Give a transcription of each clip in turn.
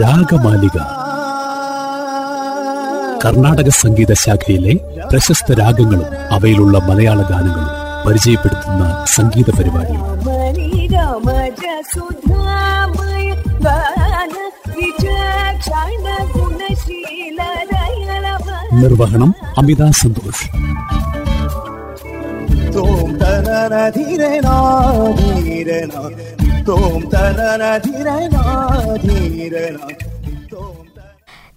രാഗമാലിക. കർണാടക സംഗീത ശാഖയിലെ പ്രശസ്ത രാഗങ്ങളും അവയിലുള്ള മലയാള ഗാനങ്ങളും പരിചയപ്പെടുത്തുന്ന സംഗീത പരിപാടി നിർവഹണം അമിത സന്തോഷ്. ധീരനാ ധീരനാ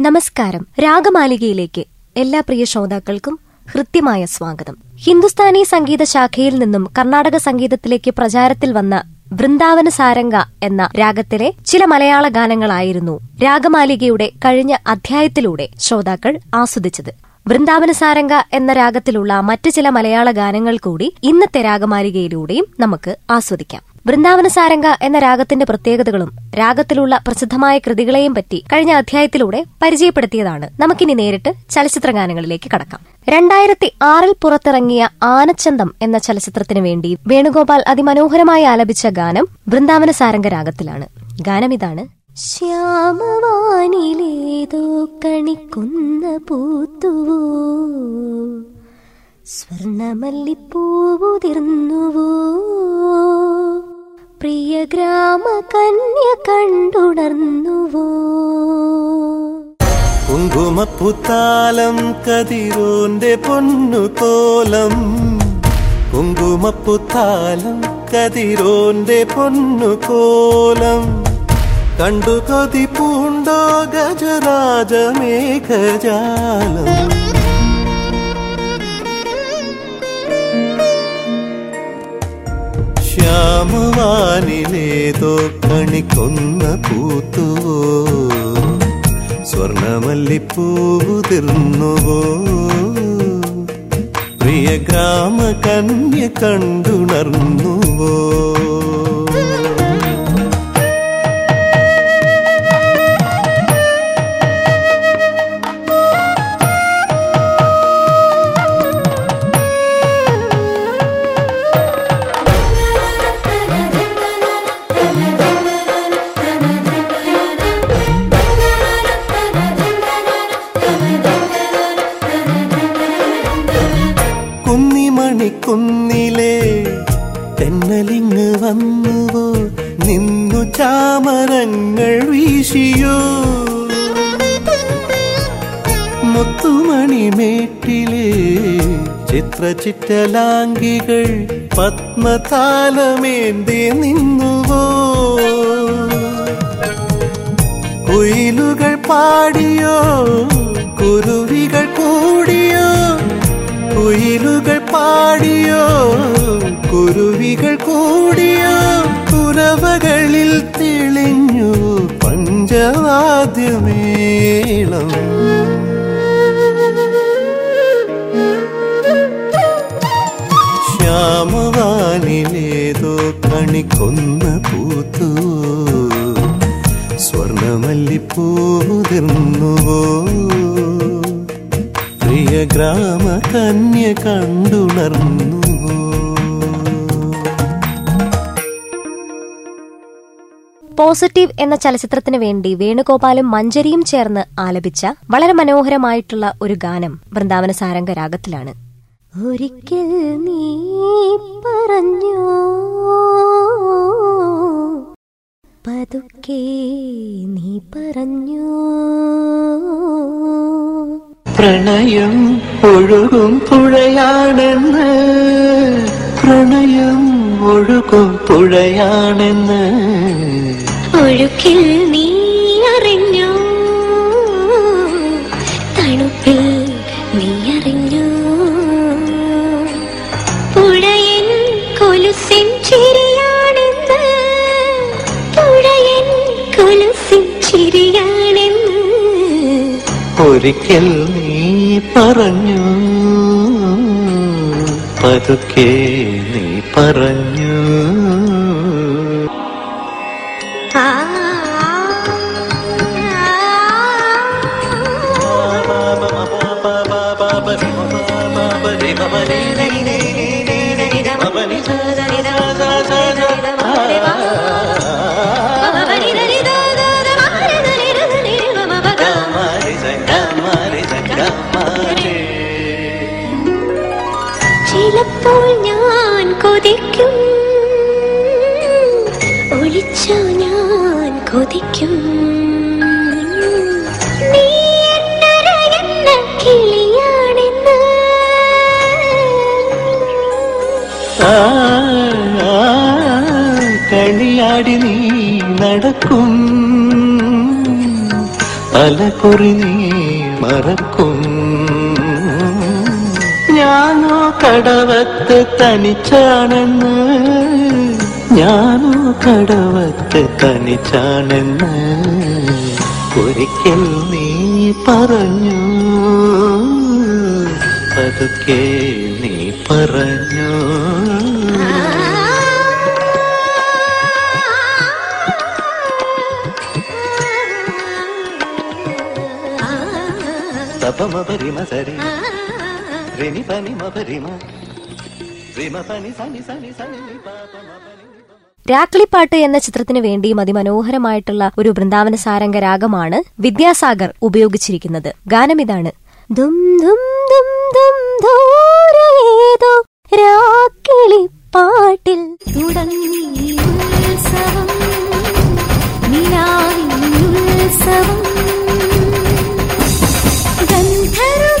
നമസ്കാരം. രാഗമാലികയിലേക്ക് എല്ലാ പ്രിയ ശ്രോതാക്കൾക്കും ഹൃദ്യമായ സ്വാഗതം. ഹിന്ദുസ്ഥാനി സംഗീത ശാഖയിൽ നിന്നും കർണാടക സംഗീതത്തിലേക്ക് പ്രചാരത്തിൽ വന്ന വൃന്ദാവന സാരംഗ എന്ന രാഗത്തിലെ ചില മലയാള ഗാനങ്ങളായിരുന്നു രാഗമാലികയുടെ കഴിഞ്ഞ അധ്യായത്തിലൂടെ ശ്രോതാക്കൾ ആസ്വദിച്ചത്. വൃന്ദാവന സാരംഗ എന്ന രാഗത്തിലുള്ള മറ്റു ചില മലയാള ഗാനങ്ങൾ കൂടി ഇന്നത്തെ രാഗമാലികയിലൂടെയും നമുക്ക് ആസ്വദിക്കാം. വൃന്ദാവന സാരംഗ എന്ന രാഗത്തിന്റെ പ്രത്യേകതകളും രാഗത്തിലുള്ള പ്രസിദ്ധമായ കൃതികളെയും പറ്റി കഴിഞ്ഞ അധ്യായത്തിലൂടെ പരിചയപ്പെടുത്തിയതാണ്. നമുക്കിനി നേരിട്ട് ചലച്ചിത്ര ഗാനങ്ങളിലേക്ക് കടക്കാം. രണ്ടായിരത്തി ആറിൽ പുറത്തിറങ്ങിയ ആനച്ചന്തം എന്ന ചലച്ചിത്രത്തിനു വേണ്ടി വേണുഗോപാൽ അതിമനോഹരമായി ആലപിച്ച ഗാനം വൃന്ദാവന സാരംഗ രാഗത്തിലാണ്. ഗാനം ഇതാണ്. ശ്യാമവാനിലേതോ കണിക്കുന്ന പൂത്തുവോ? സ്വർണമല്ലിപ്പൂവുതിർന്നുവോ? പ്രിയ ഗ്രാമ കന്യ കണ്ടുണർന്നുവോ? കുങ്കുമപ്പുത്താലം കതിരോന്റെ പൊന്നു കോലം കുങ്കുമപ്പുത്താലം കതിരോന്റെ പൊന്നു കോലം കണ്ടു കൊതി പൂണ്ടോ ഗജരാജമേഘജാലം. ശ്യാമവാനിലേതോ കണിക്കൊന്ന പൂത്തുവോ? സ്വർണമല്ലിപ്പൂതിർന്നുവോ പ്രിയ ഗ്രാമ കന്യ കണ്ടുണർന്നുവോ? ചാമരങ്ങൾ വീശിയോ? മുത്തുമണിമേട്ടിലെ ചിത്രചിറ്റലാംഗികൾ പത്മതാലമേന്തി നിന്നുവോ? കുയിലുകൾ പാടിയോ? കുരുവികൾ കൂടിയോ? കുയിലുകൾ പാടിയോ? കുരുവികൾ കൂടിയോ? കുരവകളിൽ തെളിഞ്ഞു പഞ്ചവാദ്യമേളം ശ്യാമവാനിലേതോ കണിക്കൊന്ന് പൂത്തു. സ്വർണമല്ലിപ്പൂതിർന്നുവോ പ്രിയ ഗ്രാമ കന്യ കണ്ടുണർന്നുവോ പോസിറ്റീവ് എന്ന ചലച്ചിത്രത്തിന് വേണ്ടി വേണുഗോപാലും മഞ്ജരിയും ചേർന്ന് ആലപിച്ച വളരെ മനോഹരമായിട്ടുള്ള ഒരു ഗാനം വൃന്ദാവന സാരംഗ രാഗത്തിലാണ് ഒരിക്കൽ നീ പറഞ്ഞു? പതുക്കെ നീ പറഞ്ഞു? പ്രണയം ഒഴുകും പുഴയാണെന്ന്. പ്രണയം ഒഴുകും പുഴയാണെന്ന്. ഒഴുക്കിൽ നീ അറിഞ്ഞു? തണുപ്പിൽ നീ അറിഞ്ഞു? പുഴയൻ കൊലുസിൻ ചിരിയാണെന്ന് പുഴയൻ കൊലുസിൻ ചിരിയാണെന്ന്. ഒരിക്കൽ നീ പറഞ്ഞു പതുക്കെ നീ പറഞ്ഞു. കളിയാടി നീ നടക്കും. അലകുറി നീ മറക്കും. ഞാനോ കടവത്ത് തനിച്ചാണെന്ന്. ഞാനോ കടവത്ത് തനിച്ചാണെന്ന്. ഒരിക്കൽ നീ പറഞ്ഞു പതുക്കെ നീ പറഞ്ഞു. സനി സനി നി പാപമ പനി രാക്ലിപ്പാട്ട് എന്ന ചിത്രത്തിന് വേണ്ടിയും അതിമനോഹരമായിട്ടുള്ള ഒരു വൃന്ദാവന സാരംഗ രാഗമാണ് വിദ്യാസാഗർ ഉപയോഗിച്ചിരിക്കുന്നത്. ഗാനം ഇതാണ് ദും ദും ദും ദും ദൂരേതോ രാക്കിളിപ്പാട്ടിൽ. തുടങ്ങി ഉത്സവം നിലാവിൻ ഉത്സവം. Better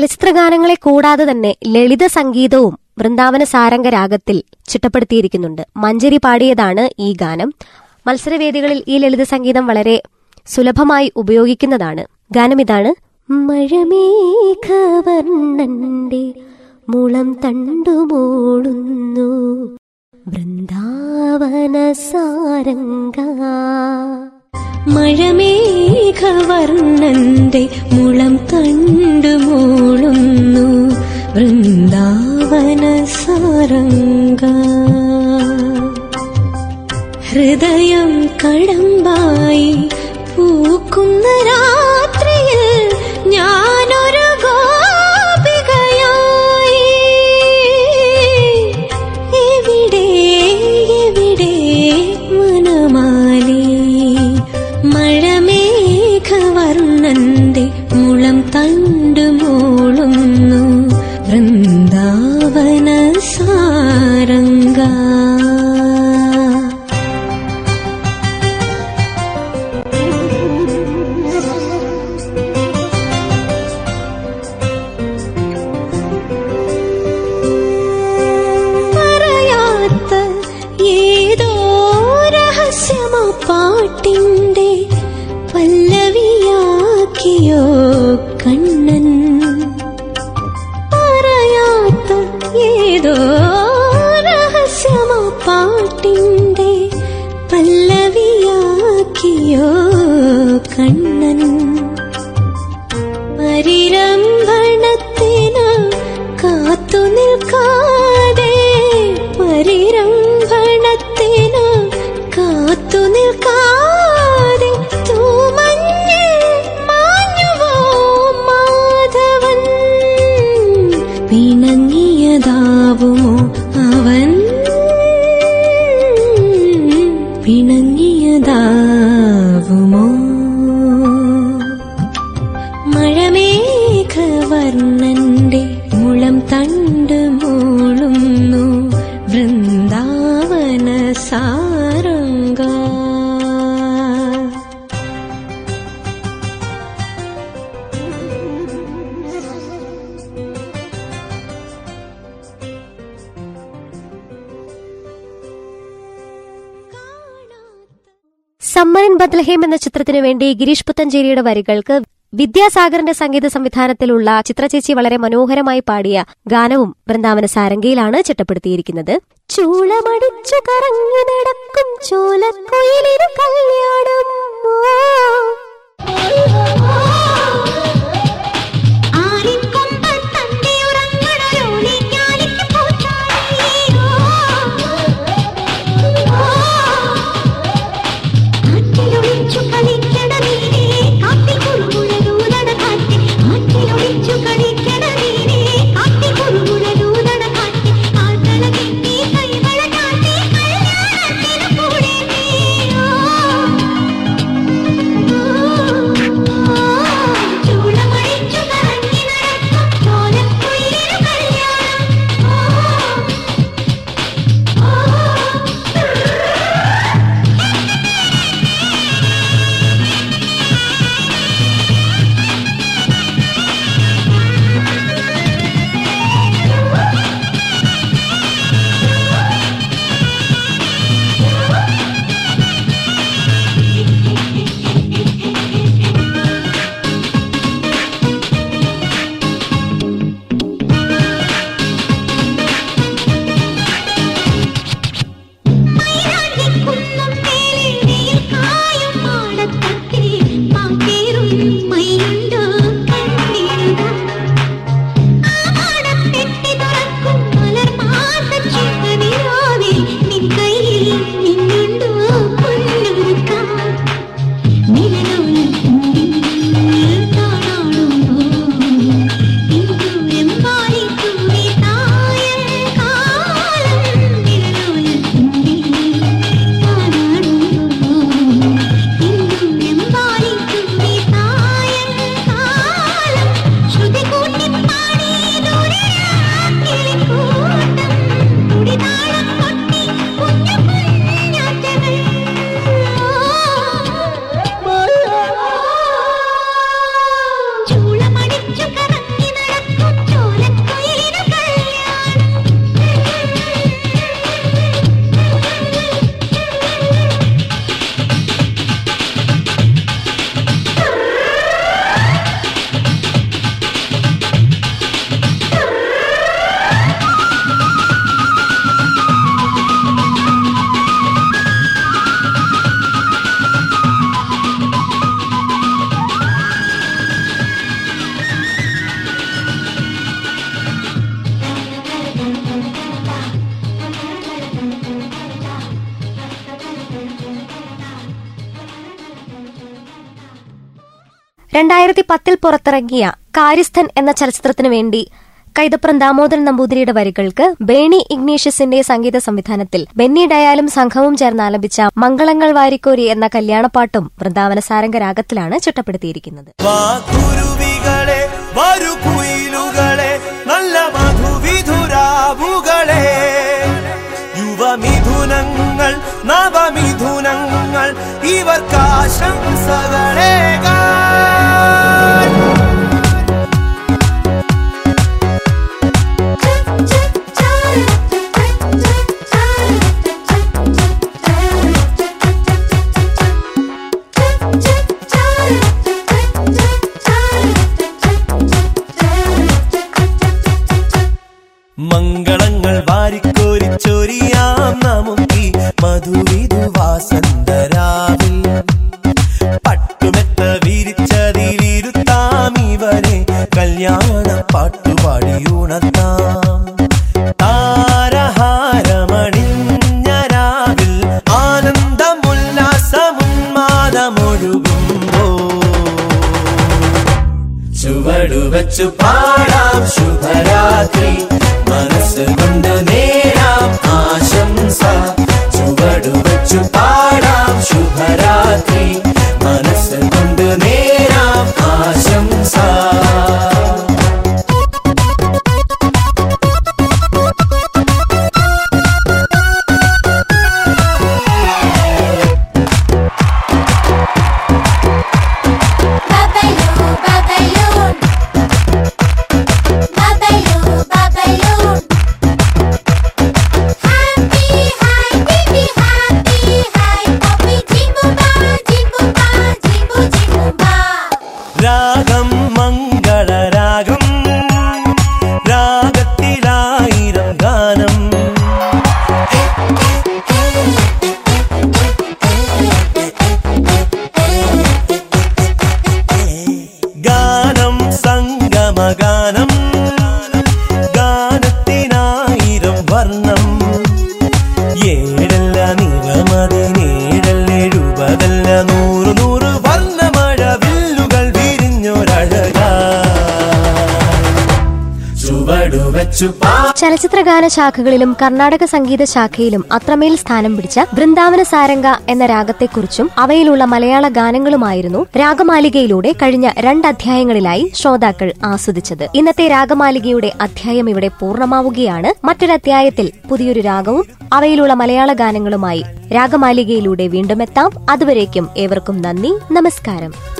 ചലച്ചിത്ര ഗാനങ്ങളെ കൂടാതെ തന്നെ ലളിത സംഗീതവും വൃന്ദാവന സാരംഗ രാഗത്തിൽ ചിട്ടപ്പെടുത്തിയിരിക്കുന്നുണ്ട്. മഞ്ചരി പാടിയതാണ് ഈ ഗാനം. മത്സരവേദികളിൽ ഈ ലളിത സംഗീതം വളരെ സുലഭമായി ഉപയോഗിക്കുന്നതാണ്. ഗാനം ഇതാണ് മുളം തണ്ടുമോളുന്നു. വൃന്ദാവന സാരംഗ. മഴമേഘവർണന്റെ മുളം തണ്ടുമൂളുന്നു വൃന്ദാവന സാരംഗ ഹൃദയം സമ്മരൻ ബദ്ലഹേം എന്ന ചിത്രത്തിനു വേണ്ടി ഗിരീഷ് പുത്തഞ്ചേരിയുടെ വരികൾക്ക് വിദ്യാസാഗറിന്റെ സംഗീത സംവിധാനത്തിലുള്ള ചിത്രചേച്ചി വളരെ മനോഹരമായി പാടിയ ഗാനവും വൃന്ദാവന സാരംഗയിലാണ് ചിട്ടപ്പെടുത്തിയിരിക്കുന്നത്. ചൂളമടിച്ചു കറങ്ങി നടക്കും രണ്ടായിരത്തി പത്തിൽ പുറത്തിറങ്ങിയ കാര്യസ്ഥൻ എന്ന ചലച്ചിത്രത്തിനു വേണ്ടി കൈതപ്രം ദാമോദരൻ നമ്പൂതിരിയുടെ വരികൾക്ക് ബേണി ഇഗ്നേഷ്യസിന്റെ സംഗീത സംവിധാനത്തിൽ ബെന്നി ഡയാലും സംഘവും ചേർന്ന് ആലപിച്ച മംഗളങ്ങൾ വാരിക്കോരി എന്ന കല്യാണപ്പാട്ടും വൃന്ദാവന സാരംഗ രാഗത്തിലാണ് ചിട്ടപ്പെടുത്തിയിരിക്കുന്നത് നവമിഥുനങ്ങൾ ഇവർക്കാശംസകളേകാൻ துவிது ചലച്ചിത്രഗാന ശാഖകളിലും കർണാടക സംഗീത ശാഖയിലും അത്രമേൽ സ്ഥാനം പിടിച്ച വൃന്ദാവന സാരംഗ എന്ന രാഗത്തെക്കുറിച്ചും അവയിലുള്ള മലയാള ഗാനങ്ങളുമായിരുന്നു രാഗമാലികയിലൂടെ കഴിഞ്ഞ രണ്ട് അധ്യായങ്ങളിലായി ശ്രോതാക്കൾ ആസ്വദിച്ചത്. ഇന്നത്തെ രാഗമാലികയുടെ അധ്യായം ഇവിടെ പൂർണമാവുകയാണ്. മറ്റൊരധ്യായത്തിൽ പുതിയൊരു രാഗവും അവയിലുള്ള മലയാള ഗാനങ്ങളുമായി രാഗമാലികയിലൂടെ വീണ്ടും എത്താം. അതുവരേക്കും ഏവർക്കും നന്ദി നമസ്കാരം.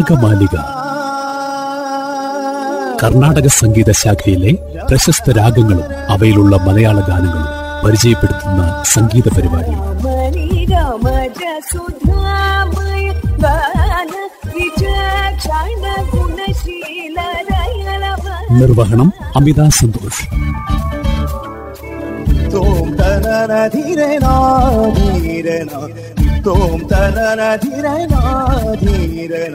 രാഗമാലിക കർണാടക സംഗീത ശാഖയിലെ പ്രശസ്ത രാഗങ്ങളും അവയിലുള്ള മലയാള ഗാനങ്ങളും പരിചയപ്പെടുത്തുന്ന സംഗീത പരിപാടി നിർവഹണം അമിത സന്തോഷ്. ധീരണ ധീരണ ധീരണ